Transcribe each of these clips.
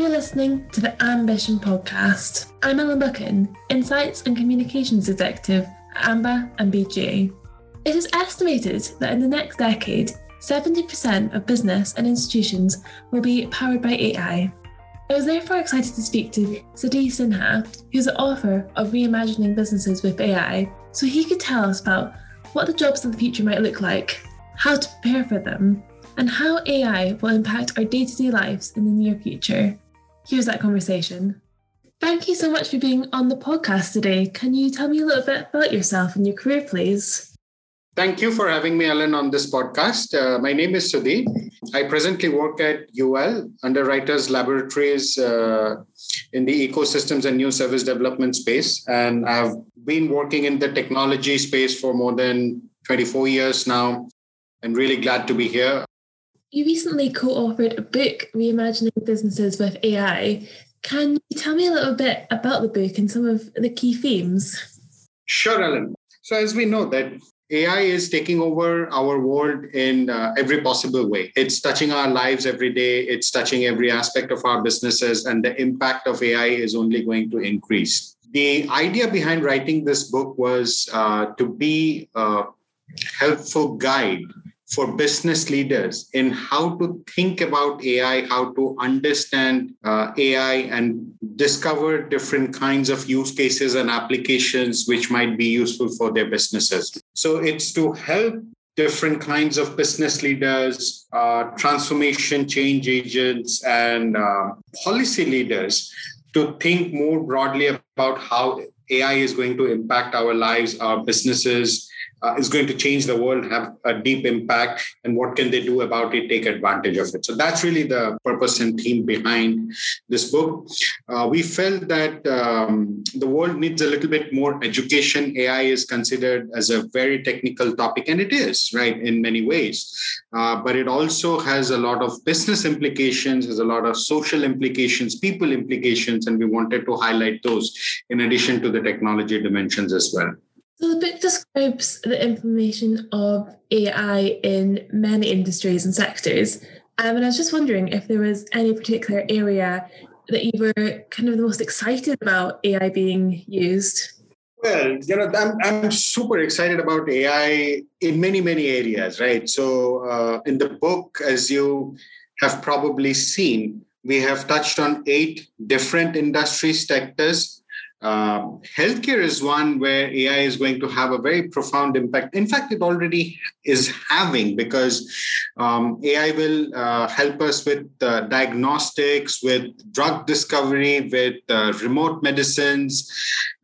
You're listening to the Ambition Podcast. I'm Ellen Buchan, Insights and Communications Executive at AMBA and BGA. It is estimated that in the next decade, 70% of business and institutions will be powered by AI. I was therefore excited to speak to Sudhi Sinha, who's the author of Reimagining Businesses with AI, so he could tell us about what the jobs of the future might look like, how to prepare for them, and how AI will impact our day to day lives in the near future. Here's that conversation. Thank you so much for being on the podcast today. Can you tell me a little bit about yourself and your career, please? Thank you for having me, Ellen, on this podcast. Uh, my name is Sudhi. I presently work at UL, Underwriters Laboratories uh, in the ecosystems and new service development space. And I've been working in the technology space for more than 24 years now. And really glad to be here. You recently co authored a book, Reimagining Businesses with AI. Can you tell me a little bit about the book and some of the key themes? Sure, Ellen. So, as we know, that AI is taking over our world in uh, every possible way. It's touching our lives every day, it's touching every aspect of our businesses, and the impact of AI is only going to increase. The idea behind writing this book was uh, to be a helpful guide for business leaders in how to think about AI, how to understand uh, AI, and discover different kinds of use cases and applications which might be useful for their businesses. So it's to help different kinds of business leaders, uh, transformation change agents, and uh, policy leaders to think more broadly about how AI is going to impact our lives, our businesses, uh, is going to change the world, have a deep impact, and what can they do about it, take advantage of it. So that's really the purpose and theme behind this book. Uh, we felt that um, the world needs a little bit more education. AI is considered as a very technical topic, and it is, right, in many ways. Uh, but it also has a lot of business implications, has a lot of social implications, people implications, and we wanted to highlight those in addition to the technology dimensions as well. So the book describes the implementation of AI in many industries and sectors. Um, and I was just wondering if there was any particular area that you were kind of the most excited about AI being used. Well, you know, I'm, I'm super excited about AI in many, many areas, right? So, uh, in the book, as you have probably seen, we have touched on eight different industry sectors um, healthcare is one where AI is going to have a very profound impact. In fact, it already is having because um, AI will uh, help us with uh, diagnostics, with drug discovery, with uh, remote medicines,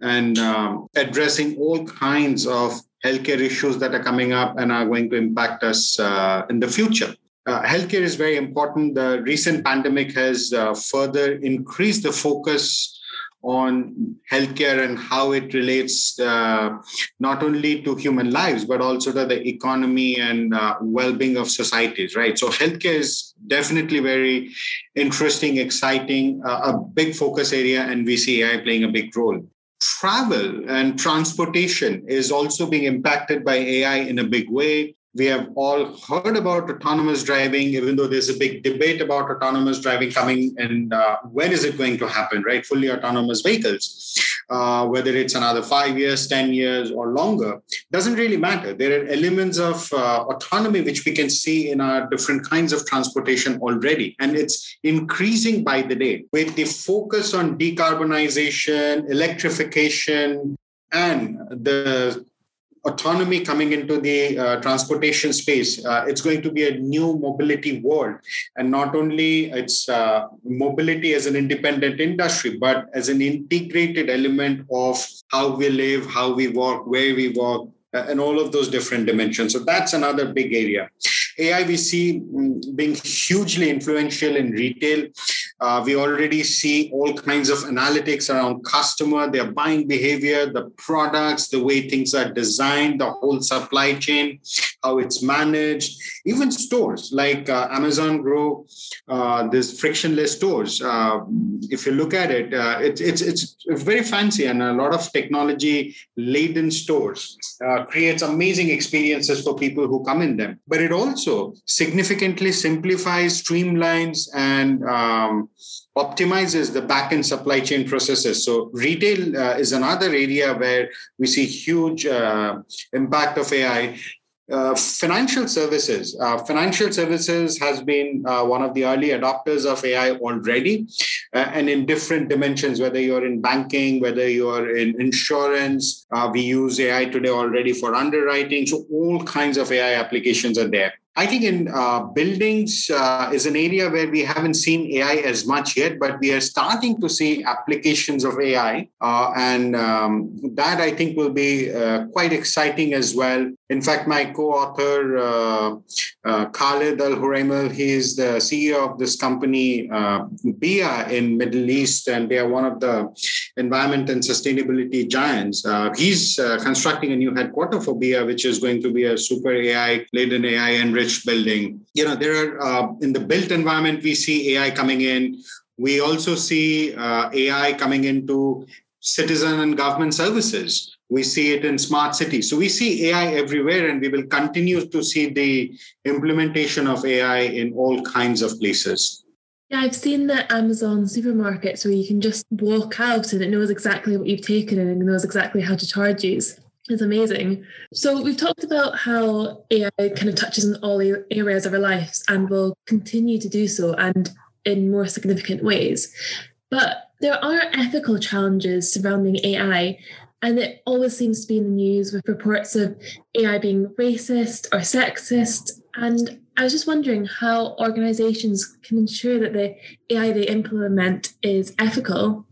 and um, addressing all kinds of healthcare issues that are coming up and are going to impact us uh, in the future. Uh, healthcare is very important. The recent pandemic has uh, further increased the focus on healthcare and how it relates uh, not only to human lives but also to the economy and uh, well-being of societies right? So healthcare is definitely very interesting exciting uh, a big focus area and we see ai playing a big role. Travel and transportation is also being impacted by ai in a big way we have all heard about autonomous driving, even though there's a big debate about autonomous driving coming and uh, when is it going to happen, right? Fully autonomous vehicles, uh, whether it's another five years, 10 years, or longer, doesn't really matter. There are elements of uh, autonomy which we can see in our different kinds of transportation already. And it's increasing by the day with the focus on decarbonization, electrification, and the autonomy coming into the uh, transportation space, uh, it's going to be a new mobility world. And not only it's uh, mobility as an independent industry, but as an integrated element of how we live, how we work, where we work, uh, and all of those different dimensions. So that's another big area. AI we see mm, being hugely influential in retail. Uh, we already see all kinds of analytics around customer, their buying behavior, the products, the way things are designed, the whole supply chain, how it's managed, even stores like uh, Amazon Go, uh, this frictionless stores. Uh, if you look at it, uh, it, it's it's very fancy and a lot of technology laden stores uh, creates amazing experiences for people who come in them. But it also significantly simplifies, streamlines, and um, optimizes the back end supply chain processes. So retail uh, is another area where we see huge uh, impact of AI. Uh, financial services. Uh, financial services has been uh, one of the early adopters of AI already, uh, and in different dimensions. Whether you're in banking, whether you're in insurance, we use AI today already for underwriting. So all kinds of AI applications are there. I think in uh, buildings uh, is an area where we haven't seen AI as much yet, but we are starting to see applications of AI. Uh, and um, that I think will be uh, quite exciting as well. In fact, my co author, uh, uh, Khalid Al Huraimel, he is the CEO of this company, BEEAH in Middle East, and they are one of the environment and sustainability giants. he's constructing a new headquarter for BEEAH, which is going to be a super AI, laden AI enriched building. You know, there are uh, in the built environment, we see AI coming in. We also see uh, AI coming into citizen and government services. We see it in smart cities. So we see AI everywhere, and we will continue to see the implementation of AI in all kinds of places. Yeah, I've seen the Amazon supermarkets where you can just walk out and it knows exactly what you've taken and it knows exactly how to charge you. It's amazing. So we've talked about how AI kind of touches on all areas of our lives and will continue to do so and in more significant ways. But there are ethical challenges surrounding AI, and it always seems to be in the news with reports of AI being racist or sexist. And I was just wondering how organizations can ensure that the AI they implement is ethical.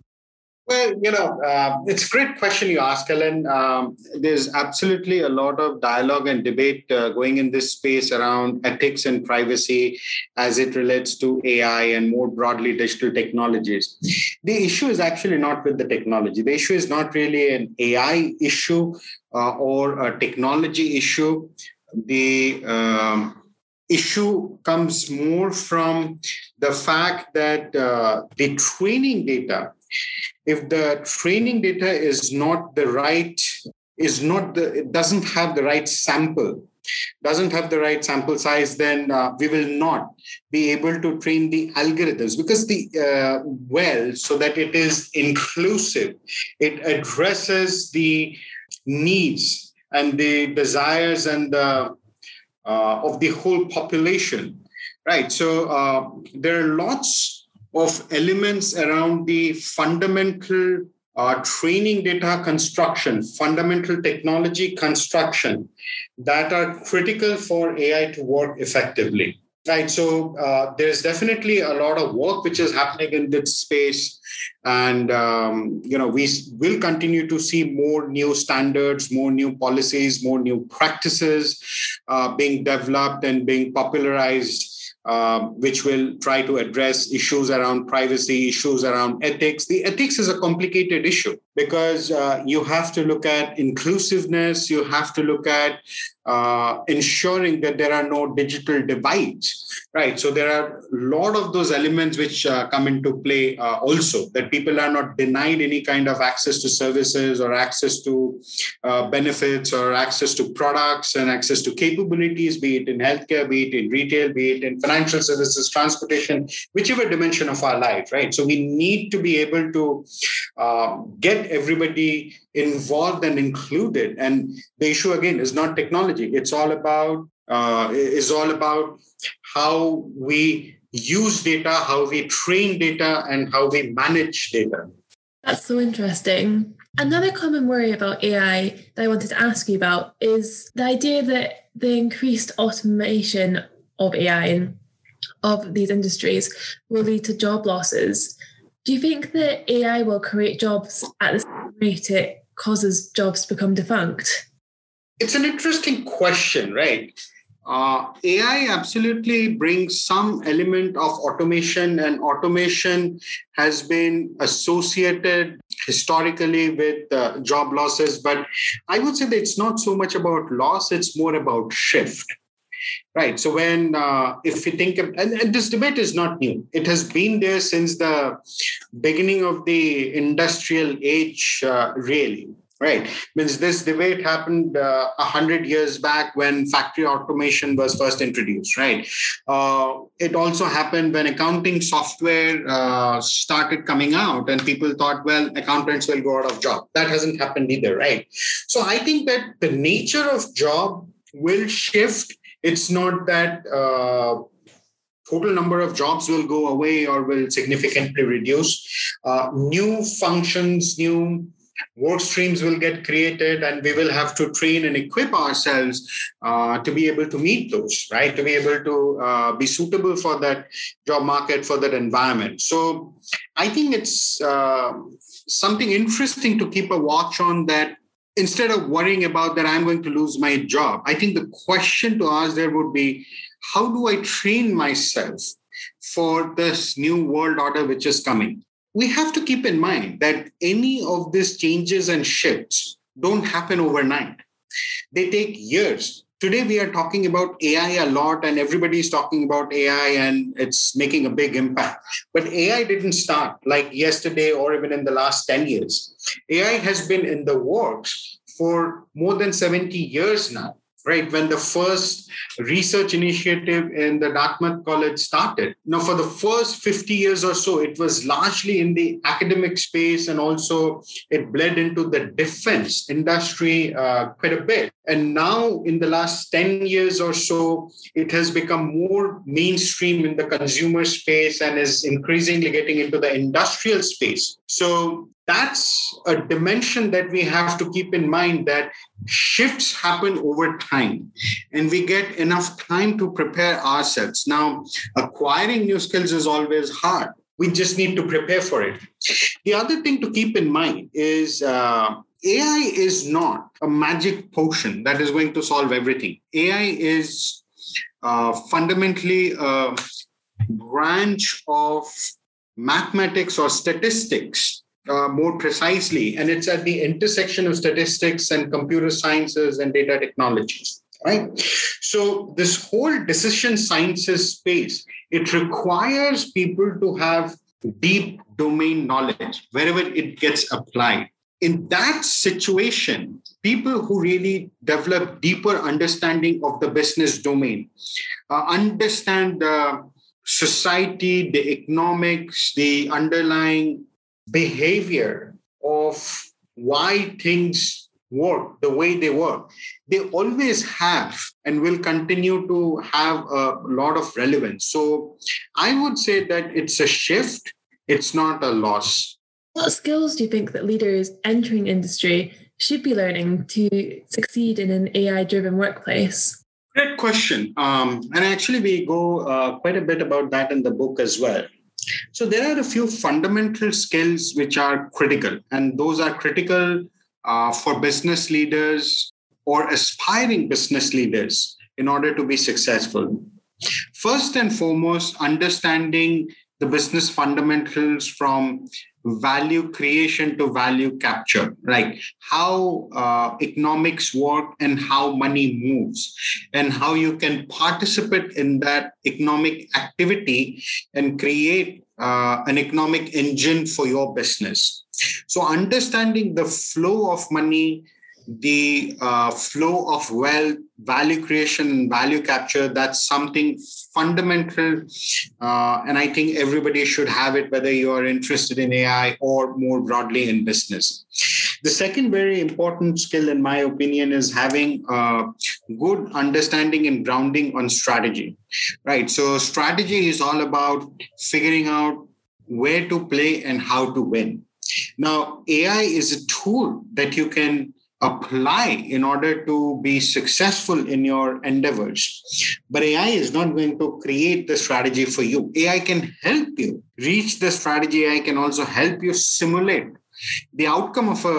Well, you know, uh, it's a great question you ask, Ellen. Um, there's absolutely a lot of dialogue and debate uh, going in this space around ethics and privacy as it relates to AI and more broadly digital technologies. The issue is actually not with the technology. The issue is not really an AI issue uh, or a technology issue. The um, issue comes more from the fact that uh, the training data if the training data is not the right is not the it doesn't have the right sample doesn't have the right sample size then uh, we will not be able to train the algorithms because the uh, well so that it is inclusive it addresses the needs and the desires and the uh, of the whole population right? So uh, there are lots of elements around the fundamental uh, training data construction, fundamental technology construction that are critical for AI to work effectively. Right. So uh, there's definitely a lot of work which is happening in this space. And, um, you know, we will continue to see more new standards, more new policies, more new practices uh, being developed and being popularized um, which will try to address issues around privacy, issues around ethics. The ethics is a complicated issue because uh, you have to look at inclusiveness, you have to look at uh, ensuring that there are no digital divides right so there are a lot of those elements which uh, come into play uh, also that people are not denied any kind of access to services or access to uh, benefits or access to products and access to capabilities be it in healthcare be it in retail be it in financial services transportation whichever dimension of our life right? So we need to be able to uh, get everybody involved and included. And the issue again is not technology. It's all about uh, is all about how we use data how we train data and how we manage data. That's so interesting. Another common worry about ai that i wanted to ask you about is the idea that the increased automation of ai and of these industries will lead to job losses do you think that ai will create jobs at the same rate it causes jobs to become defunct? It's an interesting question, right? Uh, AI absolutely brings some element of automation, and automation has been associated historically with uh, job losses. But I would say that it's not so much about loss, it's more about shift. Right. So when uh, if we think of and, and, this debate is not new, it has been there since the beginning of the industrial age, uh, really. Right. Means this debate happened uh, a uh, hundred years back when factory automation was first introduced. Right. Uh, it also happened when accounting software uh, started coming out and people thought well accountants will go out of job. That hasn't happened either. Right. So i think that the nature of job will shift it's not that uh, total number of jobs will go away or will significantly reduce. Uh, new functions new work streams will get created and we will have to train and equip ourselves uh, to be able to meet those right? To be able to uh, be suitable for that job market for that environment. So i think it's uh, something interesting to keep a watch on that instead of worrying about that i'm going to lose my job i think the question to ask there would be how do i train myself for this new world order which is coming we have to keep in mind that any of these changes and shifts don't happen overnight. They take years. Today, we are talking about AI a lot, and everybody is talking about AI, and it's making a big impact. But AI didn't start like yesterday or even in the last 10 years. AI has been in the works for more than 70 years now right when the first research initiative in the dartmouth college started. Now for the first 50 years or so it was largely in the academic space and also it bled into the defense industry uh, quite a bit. And now in the last 10 years or so it has become more mainstream in the consumer space and is increasingly getting into the industrial space. So that's a dimension that we have to keep in mind that shifts happen over time and we get enough time to prepare ourselves. Now acquiring new skills is always hard. We just need to prepare for it. The other thing to keep in mind is uh, ai is not a magic potion that is going to solve everything. Ai is uh, fundamentally a branch of mathematics or statistics uh, more precisely, and it's at the intersection of statistics and computer sciences and data technologies. Right. So this whole decision sciences space it requires people to have deep domain knowledge wherever it gets applied. In that situation, people who really develop deeper understanding of the business domain uh, understand the society, the economics, the underlying behavior of why things work the way they work they always have and will continue to have a lot of relevance so i would say that it's a shift it's not a loss what skills do you think that leaders entering industry should be learning to succeed in an ai driven workplace Great question. Um, and actually, we go uh, quite a bit about that in the book as well. So there are a few fundamental skills which are critical, and those are critical uh, for business leaders or aspiring business leaders in order to be successful. First and foremost, understanding the business fundamentals from value creation to value capture right? How uh, economics work and how money moves and how you can participate in that economic activity and create uh, an economic engine for your business. So understanding the flow of money the uh, flow of wealth, value creation, and value capture, that's something fundamental. Uh, and I think everybody should have it, whether you are interested in AI or more broadly in business. The second very important skill, in my opinion, is having a good understanding and grounding on strategy. Right. So, strategy is all about figuring out where to play and how to win. Now, AI is a tool that you can apply in order to be successful in your endeavors. But AI is not going to create the strategy for you. AI can help you reach the strategy. AI can also help you simulate the outcome of a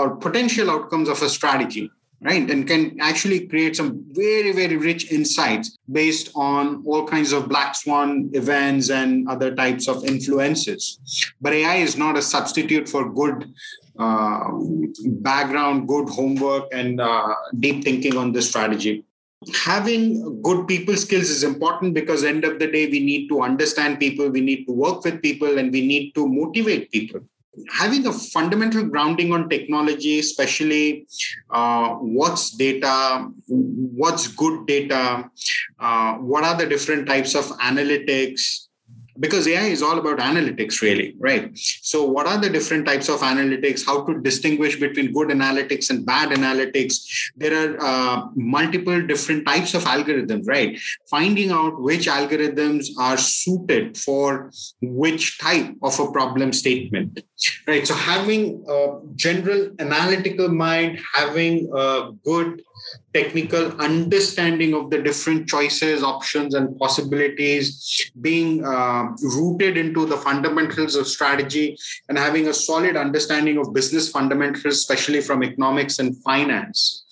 or potential outcomes of a strategy right and can actually create some very very rich insights based on all kinds of black swan events and other types of influences but ai is not a substitute for good uh, background, good homework, and uh, deep thinking on the strategy. Having good people skills is important because end of the day we need to understand people, we need to work with people, and we need to motivate people. Having a fundamental grounding on technology, especially uh, what's data, what's good data, uh, what are the different types of analytics, because AI is all about analytics, really, right? So, what are the different types of analytics? How to distinguish between good analytics and bad analytics? There are uh, multiple different types of algorithms, right? Finding out which algorithms are suited for which type of a problem statement, right? So, having a general analytical mind, having a good technical understanding of the different choices, options, and possibilities, being uh, rooted into the fundamentals of strategy, and having a solid understanding of business fundamentals, especially from economics and finance.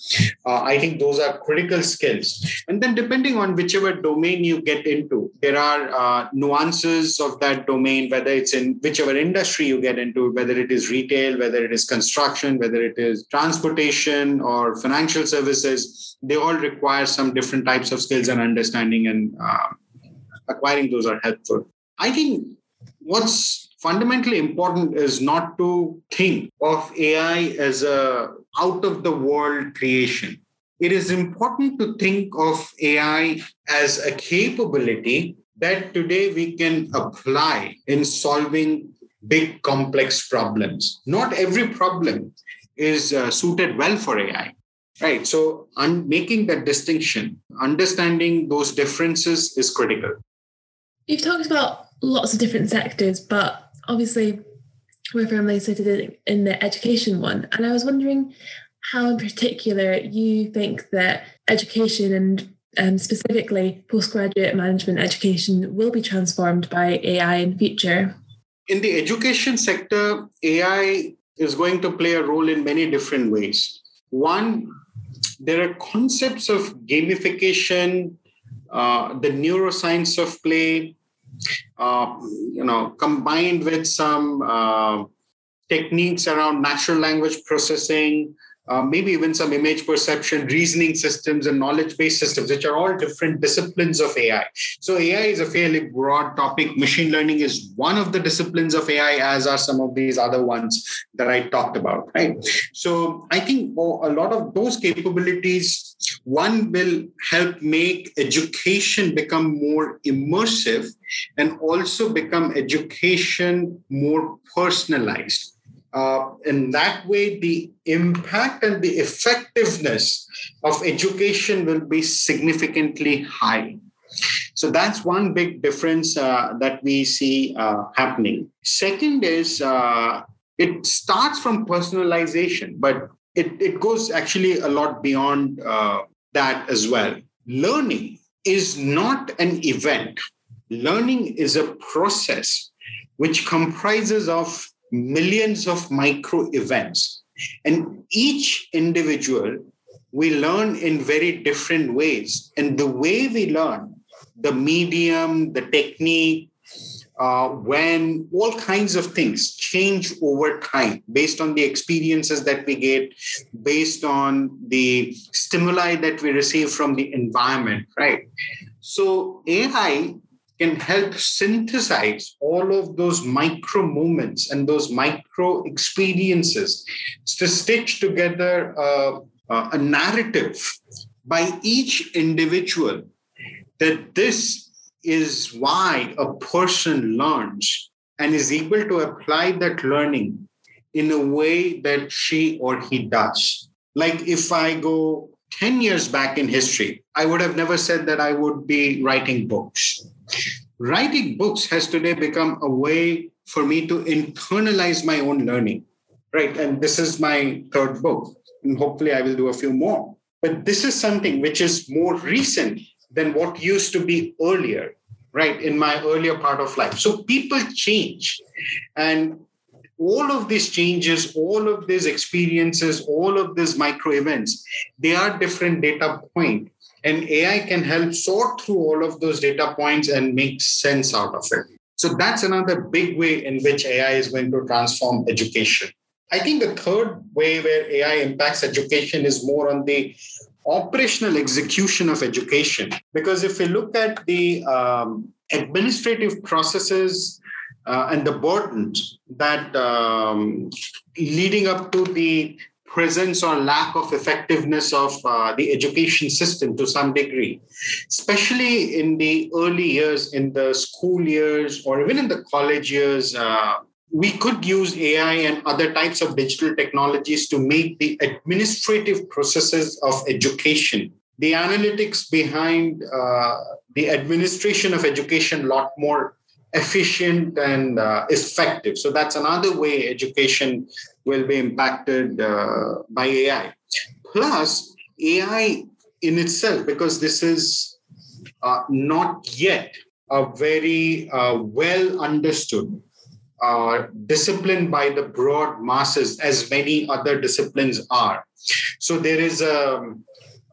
Uh, I think those are critical skills. And then, depending on whichever domain you get into, there are uh, nuances of that domain, whether it's in whichever industry you get into, whether it is retail, whether it is construction, whether it is transportation or financial services, they all require some different types of skills and understanding, and uh, acquiring those are helpful. I think what's fundamentally important is not to think of AI as a out of the world creation. It is important to think of AI as a capability that today we can apply in solving big complex problems. Not every problem is uh, suited well for AI. Right. So, un- making that distinction, understanding those differences is critical. You've talked about lots of different sectors, but obviously we're firmly seated in the education one. And I was wondering how, in particular, you think that education and um, specifically postgraduate management education will be transformed by AI in future. In the education sector, AI is going to play a role in many different ways. One, there are concepts of gamification, uh, the neuroscience of play, uh, you know, combined with some uh, techniques around natural language processing, uh, maybe even some image perception, reasoning systems, and knowledge based systems, which are all different disciplines of AI. So, AI is a fairly broad topic. Machine learning is one of the disciplines of AI, as are some of these other ones that I talked about, right? So, I think oh, a lot of those capabilities, one will help make education become more immersive and also become education more personalized uh, in that way, the impact and the effectiveness of education will be significantly high. So that's one big difference uh, that we see uh, happening. Second is uh, it starts from personalization, but it, it goes actually a lot beyond uh, that as well. Learning is not an event, learning is a process which comprises of millions of micro events. And each individual, we learn in very different ways. And the way we learn, the medium, the technique, uh, when all kinds of things change over time based on the experiences that we get, based on the stimuli that we receive from the environment, right? So AI can help synthesize all of those micro moments and those micro experiences to stitch together uh, uh, a narrative by each individual that this is why a person learns and is able to apply that learning in a way that she or he does. Like if I go 10 years back in history, I would have never said that I would be writing books. Writing books has today become a way for me to internalize my own learning, right? And this is my third book, and hopefully I will do a few more. But this is something which is more recent than what used to be earlier, right? In my earlier part of life. So people change. And all of these changes, all of these experiences, all of these micro events, they are different data and AI can help sort through all of those data points and make sense out of it. So that's another big way in which AI is going to transform education. I think the third way where AI impacts education is more on the operational execution of education. Because if we look at the um, administrative processes uh, and the burdens that um, leading up to the presence or lack of effectiveness of uh, the education system to some degree, especially in the early years, in the school years, or even in the college years. Uh, we could use AI and other types of digital technologies to make the administrative processes of education, the analytics behind uh, the administration of education, a lot more efficient and uh, effective. So that's another way education will be impacted uh, by AI. Plus, AI in itself, because this is uh, not yet a very uh, well understood uh, discipline by the broad masses, as many other disciplines are. So there is a,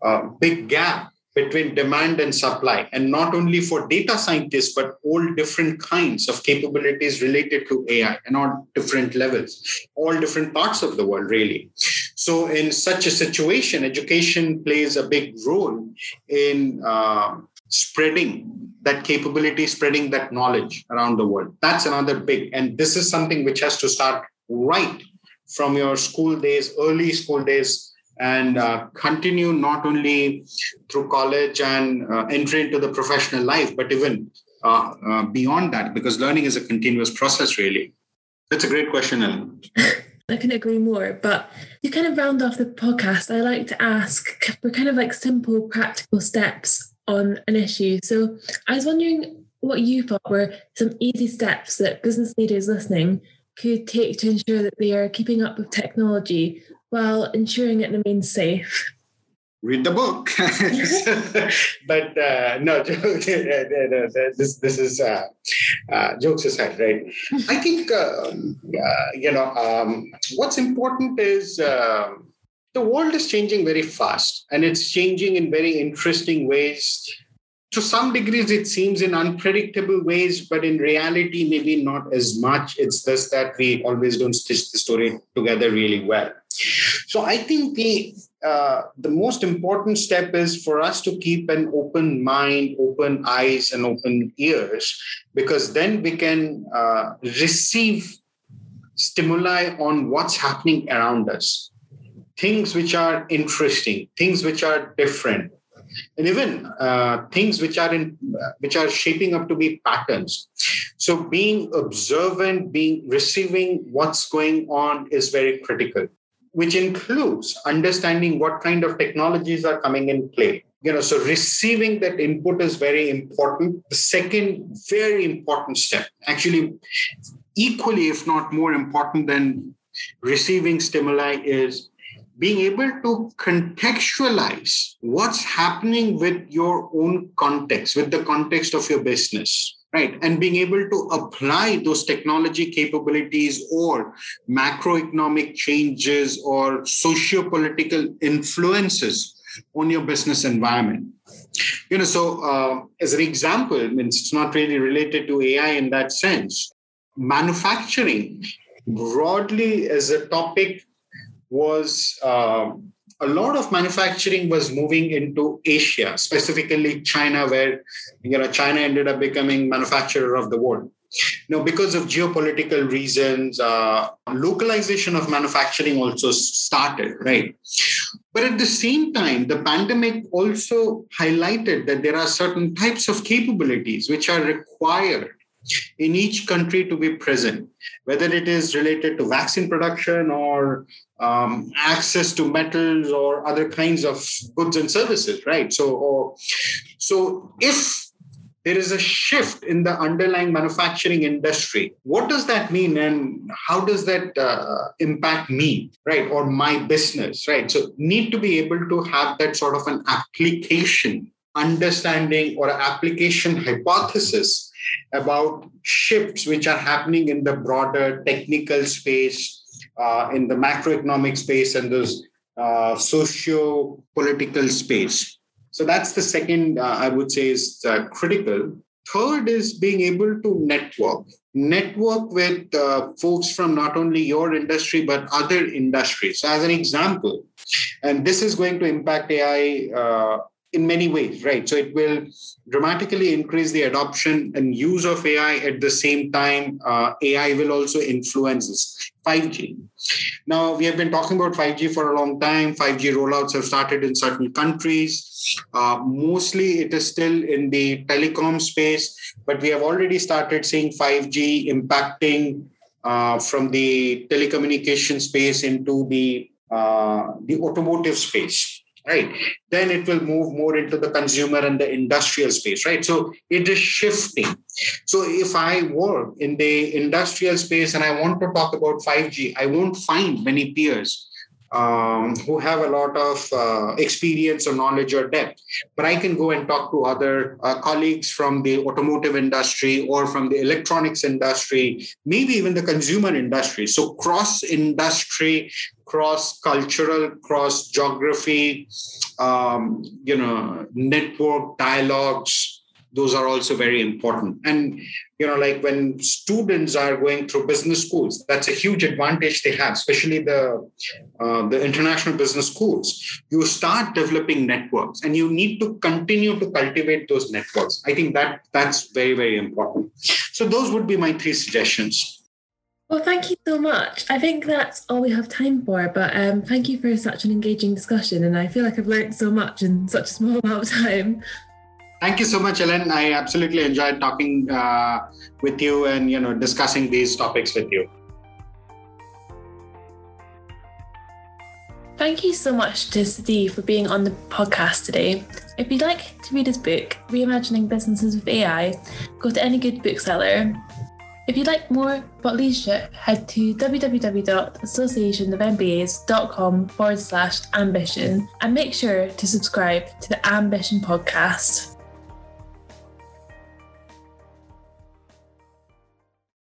a big gap between demand and supply, and not only for data scientists, but all different kinds of capabilities related to AI and on different levels, all different parts of the world, really. So, in such a situation, education plays a big role in uh, spreading that capability, spreading that knowledge around the world. That's another big, and this is something which has to start right from your school days, early school days and uh, continue not only through college and uh, entry into the professional life, but even uh, uh, beyond that, because learning is a continuous process, really. That's a great question, Ellen. I can agree more. But you kind of round off the podcast, I like to ask for kind of like simple, practical steps on an issue. So I was wondering what you thought were some easy steps that business leaders listening could take to ensure that they are keeping up with technology while ensuring it remains safe? Read the book. but uh, no, this this is uh, uh, jokes aside, right? I think um, you know um, what's important is um, the world is changing very fast, and it's changing in very interesting ways. To some degrees it seems in unpredictable ways but in reality maybe not as much. It's just that we always don't stitch the story together really well. So i think the uh, the most important step is for us to keep an open mind open eyes and open ears because then we can uh, receive stimuli on what's happening around us things which are interesting things which are different. And even uh, things which are in which are shaping up to be patterns. So being observant being receiving what's going on is very critical which includes understanding what kind of technologies are coming in play. You know so receiving that input is very important. The second very important step actually equally if not more important than receiving stimuli is being able to contextualize what's happening with your own context, with the context of your business, right? And being able to apply those technology capabilities or macroeconomic changes or socio-political influences on your business environment. You know, so uh, as an example, I mean, it's not really related to AI in that sense. Manufacturing broadly as a topic was uh, a lot of manufacturing was moving into Asia, specifically China, where you know China ended up becoming manufacturer of the world. Now, because of geopolitical reasons, uh, localization of manufacturing also started, right? But at the same time, the pandemic also highlighted that there are certain types of capabilities which are required in each country to be present, whether it is related to vaccine production or um, access to metals or other kinds of goods and services, right? So, or, so if there is a shift in the underlying manufacturing industry, what does that mean, and how does that uh, impact me, right, or my business, right? So, need to be able to have that sort of an application understanding or application hypothesis about shifts which are happening in the broader technical space uh, in the macroeconomic space and those uh, socio-political space. So that's the second, uh, I would say, is uh, critical. Third is being able to network, network with uh, folks from not only your industry but other industries. So as an example, and this is going to impact AI uh, in many ways, right? So it will dramatically increase the adoption and use of AI. At the same time, uh, AI will also influence this 5G. Now, we have been talking about 5G for a long time. 5G rollouts have started in certain countries. Uh, mostly, it is still in the telecom space, but we have already started seeing 5G impacting uh, from the telecommunication space into the uh, the automotive space right? Then it will move more into the consumer and the industrial space right? So it is shifting. So if i work in the industrial space and i want to talk about 5g i won't find many peers um, who have a lot of uh, experience or knowledge or depth. But I can go and talk to other uh, colleagues from the automotive industry or from the electronics industry, maybe even the consumer industry. So cross industry, cross cultural, cross geography, um, you know, network dialogues those are also very important and you know like when students are going through business schools that's a huge advantage they have especially the uh, the international business schools you start developing networks and you need to continue to cultivate those networks i think that that's very very important so those would be my three suggestions well, thank you so much. I think that's all we have time for, but um, thank you for such an engaging discussion. And I feel like I've learned so much in such a small amount of time. Thank you so much, Ellen. I absolutely enjoyed talking uh, with you and you know discussing these topics with you. Thank you so much to Sudhi for being on the podcast today. If you'd like to read his book, Reimagining Businesses with AI, go to any good bookseller. If you'd like more about leadership, head to www.associationofmbas.com forward slash ambition and make sure to subscribe to the Ambition podcast.